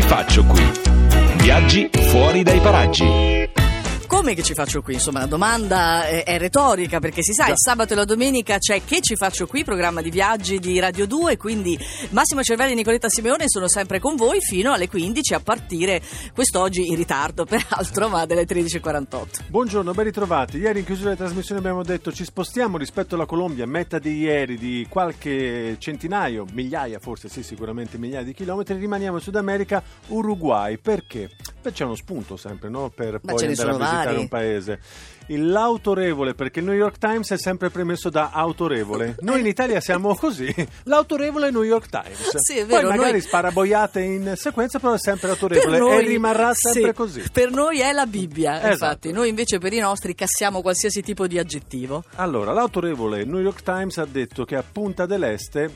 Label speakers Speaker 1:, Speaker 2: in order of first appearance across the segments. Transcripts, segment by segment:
Speaker 1: ci faccio qui? Viaggi fuori dai paraggi.
Speaker 2: Come che ci faccio qui? Insomma, la domanda è, è retorica perché si sa, il sabato e la domenica c'è Che ci faccio qui, programma di viaggi di Radio 2, quindi Massimo Cervelli e Nicoletta Simeone sono sempre con voi fino alle 15 a partire quest'oggi in ritardo, peraltro, ma delle 13.48.
Speaker 3: Buongiorno, ben ritrovati. Ieri in chiusura della trasmissione abbiamo detto ci spostiamo rispetto alla Colombia, meta di ieri di qualche centinaio, migliaia forse, sì sicuramente migliaia di chilometri, rimaniamo in Sud America, Uruguay. Perché? Beh, c'è uno spunto sempre, no? Per
Speaker 2: Ma
Speaker 3: poi andare a visitare
Speaker 2: vari.
Speaker 3: un paese. L'autorevole, perché il New York Times è sempre premesso da autorevole. Noi in Italia siamo così, l'autorevole New York Times.
Speaker 2: Sì, è vero,
Speaker 3: Poi magari
Speaker 2: noi-
Speaker 3: spara boiate in sequenza, però è sempre autorevole
Speaker 2: noi-
Speaker 3: e rimarrà sempre
Speaker 2: sì,
Speaker 3: così.
Speaker 2: Per noi è la Bibbia,
Speaker 3: Esatto.
Speaker 2: infatti. Noi invece per i nostri cassiamo qualsiasi tipo di aggettivo.
Speaker 3: Allora, l'autorevole New York Times ha detto che a Punta del Este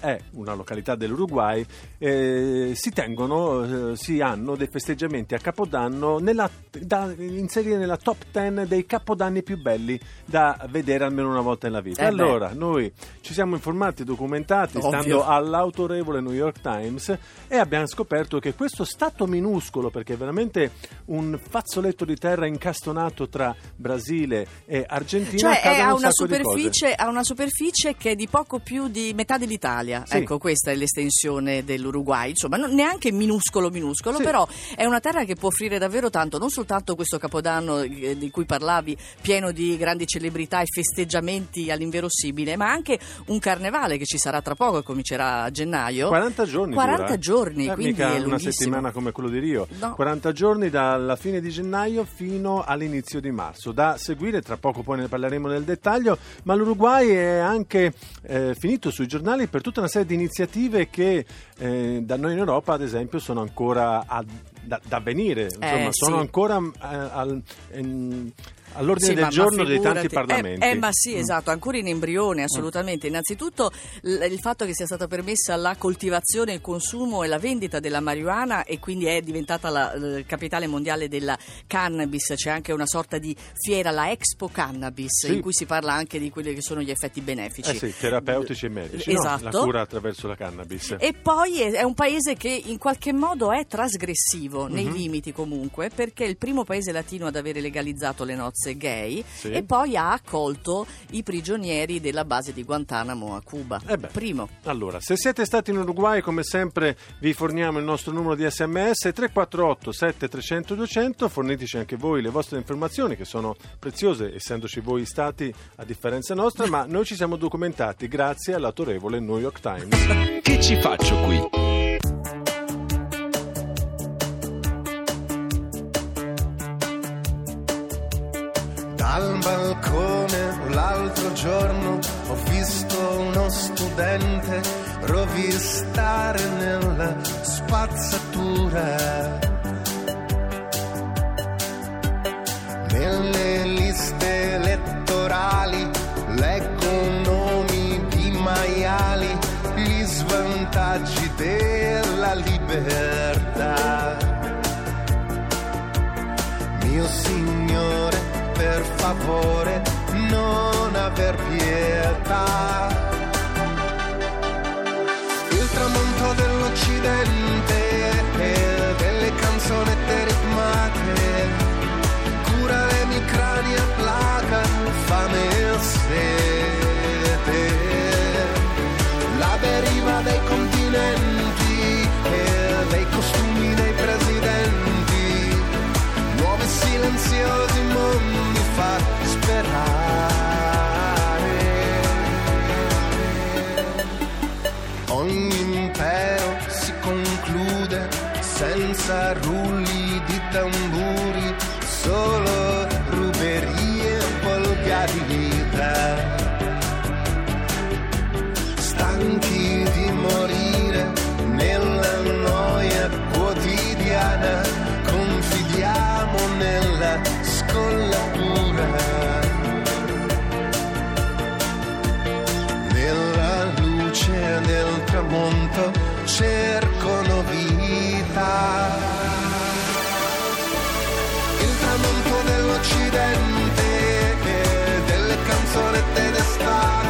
Speaker 3: è una località dell'Uruguay, eh, si tengono, eh, si hanno dei festeggiamenti a Capodanno nella, da inserire nella top 10 dei capodanni più belli da vedere almeno una volta nella vita.
Speaker 2: Eh beh.
Speaker 3: allora, noi ci siamo informati, documentati,
Speaker 2: Ovvio.
Speaker 3: stando all'autorevole New York Times e abbiamo scoperto che questo stato minuscolo, perché è veramente un fazzoletto di terra incastonato tra Brasile e Argentina,
Speaker 2: Cioè ha,
Speaker 3: un
Speaker 2: una superficie, ha una superficie che è di poco più di metà dell'Italia.
Speaker 3: Sì.
Speaker 2: Ecco, questa è l'estensione dell'Uruguay. Insomma, non neanche minuscolo minuscolo,
Speaker 3: Sì.
Speaker 2: però è una terra che può offrire davvero tanto, non soltanto questo capodanno eh, di cui parlavi, pieno di grandi celebrità e festeggiamenti all'inverosimile, ma anche un carnevale che ci sarà tra poco, comincerà a gennaio.
Speaker 3: 40 giorni
Speaker 2: 40
Speaker 3: dura, eh.
Speaker 2: giorni,
Speaker 3: Eh,
Speaker 2: quindi
Speaker 3: mica
Speaker 2: è
Speaker 3: una settimana come quello di Rio
Speaker 2: No.
Speaker 3: 40 giorni dalla fine di gennaio fino all'inizio di marzo da seguire tra poco poi ne parleremo nel dettaglio ma l'Uruguay è anche eh, finito sui giornali per tutta una serie di iniziative che eh, da noi in Europa ad esempio sono ancora a- da, da venire insomma
Speaker 2: Eh,
Speaker 3: sono
Speaker 2: sì.
Speaker 3: ancora eh, al- in- all'ordine
Speaker 2: Sì,
Speaker 3: del giorno dei
Speaker 2: figurati.
Speaker 3: tanti parlamenti
Speaker 2: Eh, eh, ma sì,
Speaker 3: Mm.
Speaker 2: esatto, ancora in embrione, assolutamente. Innanzitutto l- il fatto che sia stata permessa la coltivazione, il consumo e la vendita della marijuana e quindi è diventata la eh, capitale mondiale della cannabis. C'è anche una sorta di fiera, la Expo Cannabis,
Speaker 3: Sì.
Speaker 2: in cui si parla anche di quelli che sono gli effetti benefici.
Speaker 3: Eh sì, terapeutici e medici, no?
Speaker 2: Esatto.
Speaker 3: la cura attraverso la cannabis.
Speaker 2: E poi è, un paese che in qualche modo è trasgressivo, nei
Speaker 3: Mhm.
Speaker 2: limiti comunque, perché è il primo paese latino ad avere legalizzato le nozze gay
Speaker 3: Sì.
Speaker 2: e poi ha accolto i prigionieri della base di Guantanamo a Cuba.
Speaker 3: Eh.
Speaker 2: Primo.
Speaker 3: Allora, se siete stati in Uruguay, come sempre vi forniamo il nostro numero di sms 348 7300 200, forniteci anche voi le vostre informazioni che sono preziose essendoci voi stati a differenza nostra, ma noi ci siamo documentati grazie all'autorevole New York Times.
Speaker 1: Che ci faccio qui?
Speaker 4: Dal balcone l'altro giorno ho visto uno studente rovistare nella spazzatura. Nelle liste elettorali leggo nomi di maiali, gli svantaggi della libertà. Favore, non aver pietà. Volgarità. Stanchi di morire nella noia quotidiana, confidiamo nella scollatura. Nella luce del tramonto sky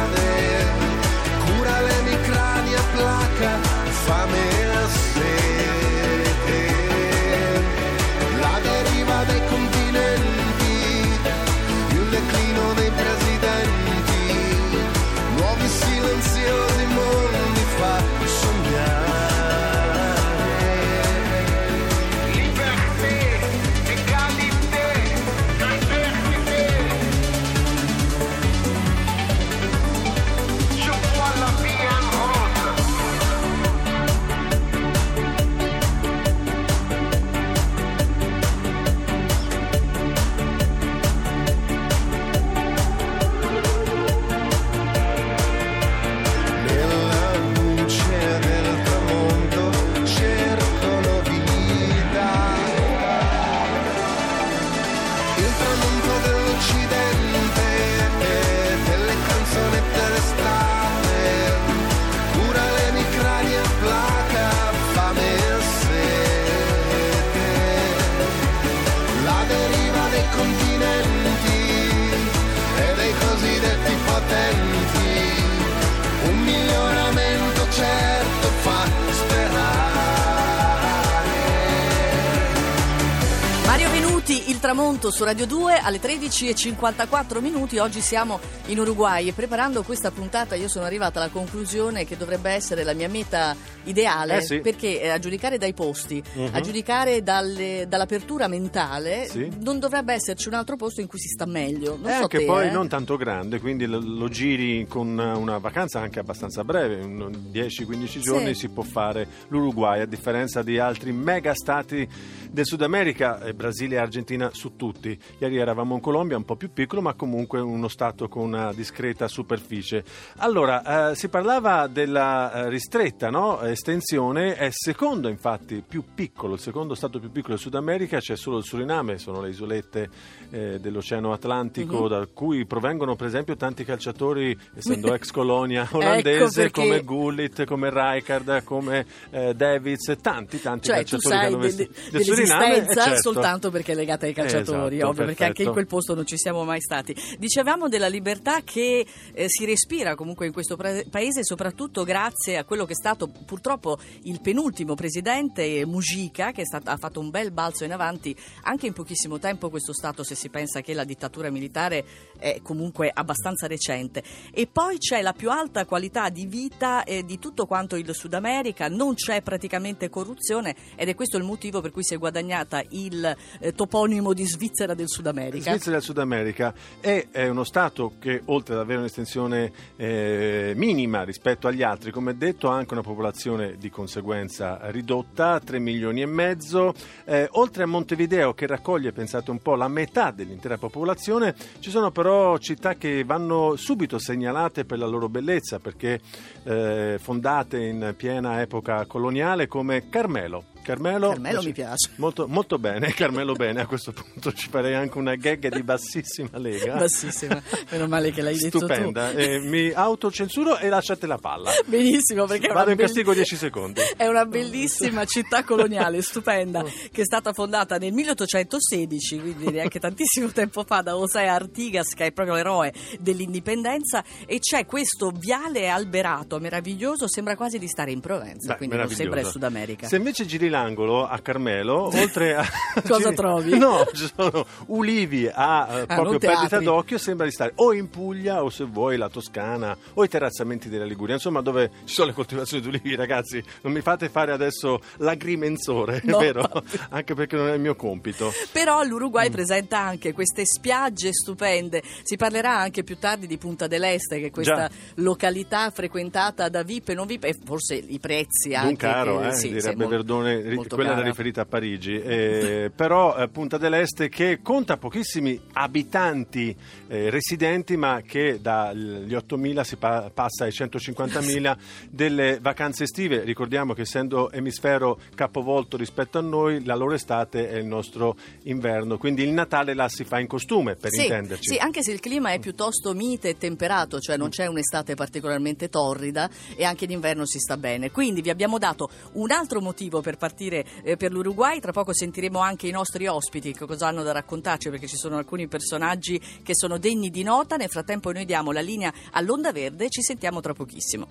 Speaker 2: Mario Venuti, il tramonto su Radio 2 alle 13.54 minuti. Oggi siamo in Uruguay e preparando questa puntata io sono arrivata alla conclusione che dovrebbe essere la mia meta ideale
Speaker 3: Eh sì.
Speaker 2: perché eh, a giudicare dai posti,
Speaker 3: Mhm.
Speaker 2: a giudicare dalle- dall'apertura mentale,
Speaker 3: Sì.
Speaker 2: non dovrebbe esserci un altro posto in cui si sta meglio. Non
Speaker 3: È
Speaker 2: so
Speaker 3: anche
Speaker 2: te,
Speaker 3: poi
Speaker 2: eh.
Speaker 3: non tanto grande, quindi lo, lo giri con una vacanza anche abbastanza breve, un 10-15 giorni si può fare l'Uruguay, a differenza di altri mega stati del Sud America, eh, Brasile e Argentina su tutti. Ieri eravamo in Colombia, un po' più piccolo, ma comunque uno stato con una discreta superficie. Allora, eh, si parlava della eh, ristretta no? estensione, è il secondo infatti più piccolo, il secondo stato più piccolo del Sud America, c'è solo il Suriname, sono le isolette eh, dell'Oceano Atlantico,
Speaker 2: Mhm.
Speaker 3: da cui provengono per esempio tanti calciatori, essendo ex colonia olandese,
Speaker 2: Ecco perché-
Speaker 3: come Gullit, come Rijkaard, come eh, Davids, tanti, tanti
Speaker 2: Cioè,
Speaker 3: calciatori che hanno vestito
Speaker 2: de-
Speaker 3: del
Speaker 2: Dell'esistenza
Speaker 3: eh, certo.
Speaker 2: soltanto perché è legata ai calciatori,
Speaker 3: Esatto,
Speaker 2: ovvio, perché anche in
Speaker 3: perfetto.
Speaker 2: quel posto non ci siamo mai stati. Dicevamo della libertà che eh, si respira comunque in questo paese, soprattutto grazie a quello che è stato purtroppo il penultimo presidente Mujica, che è stat- ha fatto un bel balzo in avanti anche in pochissimo tempo questo Stato, se si pensa che la dittatura militare è comunque abbastanza recente. E poi c'è la più alta qualità di vita eh, di tutto quanto il Sud America, non c'è praticamente corruzione ed è questo il motivo per cui si è guadagnata il eh, toponimo di Svizzera del Sud America.
Speaker 3: Svizzera del Sud America è, è uno Stato che oltre ad avere un'estensione eh, minima rispetto agli altri, come detto, ha anche una popolazione di conseguenza ridotta, 3 milioni e mezzo. Eh, oltre a Montevideo che raccoglie, pensate un po', la metà dell'intera popolazione, ci sono però città che vanno subito segnalate per la loro bellezza, perché eh, fondate in piena epoca coloniale come Carmelo. Carmelo,
Speaker 2: Carmelo mi piace.
Speaker 3: Molto, molto bene, Carmelo bene, a questo punto ci farei anche una gag di bassissima lega.
Speaker 2: Bassissima, meno male che l'hai detto tu.
Speaker 3: Stupenda, Eh, mi autocensuro e lasciate la palla.
Speaker 2: Benissimo, perché è una
Speaker 3: Vado in castigo 10 secondi.
Speaker 2: È una bellissima città coloniale, stupenda, che è stata fondata nel 1816, quindi neanche tantissimo tempo fa, da José Artigas, che è proprio l'eroe dell'indipendenza, e c'è questo viale alberato meraviglioso, sembra quasi di stare in Provenza,
Speaker 3: Beh,
Speaker 2: quindi non sembra il Sud America.
Speaker 3: Se invece giri l'angolo a Carmelo, oltre a.
Speaker 2: Cosa
Speaker 3: giri-
Speaker 2: trovi?
Speaker 3: No, ci sono ulivi a eh,
Speaker 2: Ah,
Speaker 3: proprio perdita d'occhio, sembra di stare o in Puglia o se vuoi la Toscana o i terrazzamenti della Liguria, insomma dove ci sono le coltivazioni di ulivi, ragazzi. Non mi fate fare adesso l'agrimensore,
Speaker 2: No,
Speaker 3: è vero? Anche perché non è il mio compito.
Speaker 2: Però l'Uruguay
Speaker 3: Mm.
Speaker 2: presenta anche queste spiagge stupende. Si parlerà anche più tardi di Punta dell'Este, che è questa
Speaker 3: Già.
Speaker 2: località frequentata da VIP e non VIP, e forse i prezzi anche.
Speaker 3: Non caro,
Speaker 2: che-
Speaker 3: eh,
Speaker 2: sì,
Speaker 3: direbbe Verdone,
Speaker 2: molto
Speaker 3: quella era
Speaker 2: cara.
Speaker 3: riferita a Parigi. Eh, però eh, Punta dell'Este che conta pochissimi abitanti eh, residenti, ma che dagli 8.000 si pa- passa ai 150.000 delle vacanze estive. Ricordiamo che essendo emisfero capovolto rispetto a noi, la loro estate è il nostro inverno, quindi il Natale là si fa in costume, per
Speaker 2: Sì,
Speaker 3: intenderci.
Speaker 2: sì, anche se il clima è piuttosto mite e temperato, cioè non c'è un'estate particolarmente torrida e anche d'inverno si sta bene. Quindi vi abbiamo dato un altro motivo per partire eh, per l'Uruguay. Tra poco sentiremo anche i nostri ospiti che cosa hanno da raccontarci perché ci sono alcuni personaggi che sono degni di nota. Nel frattempo noi diamo la linea all'Onda Verde e ci sentiamo tra pochissimo.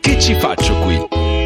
Speaker 1: Che ci faccio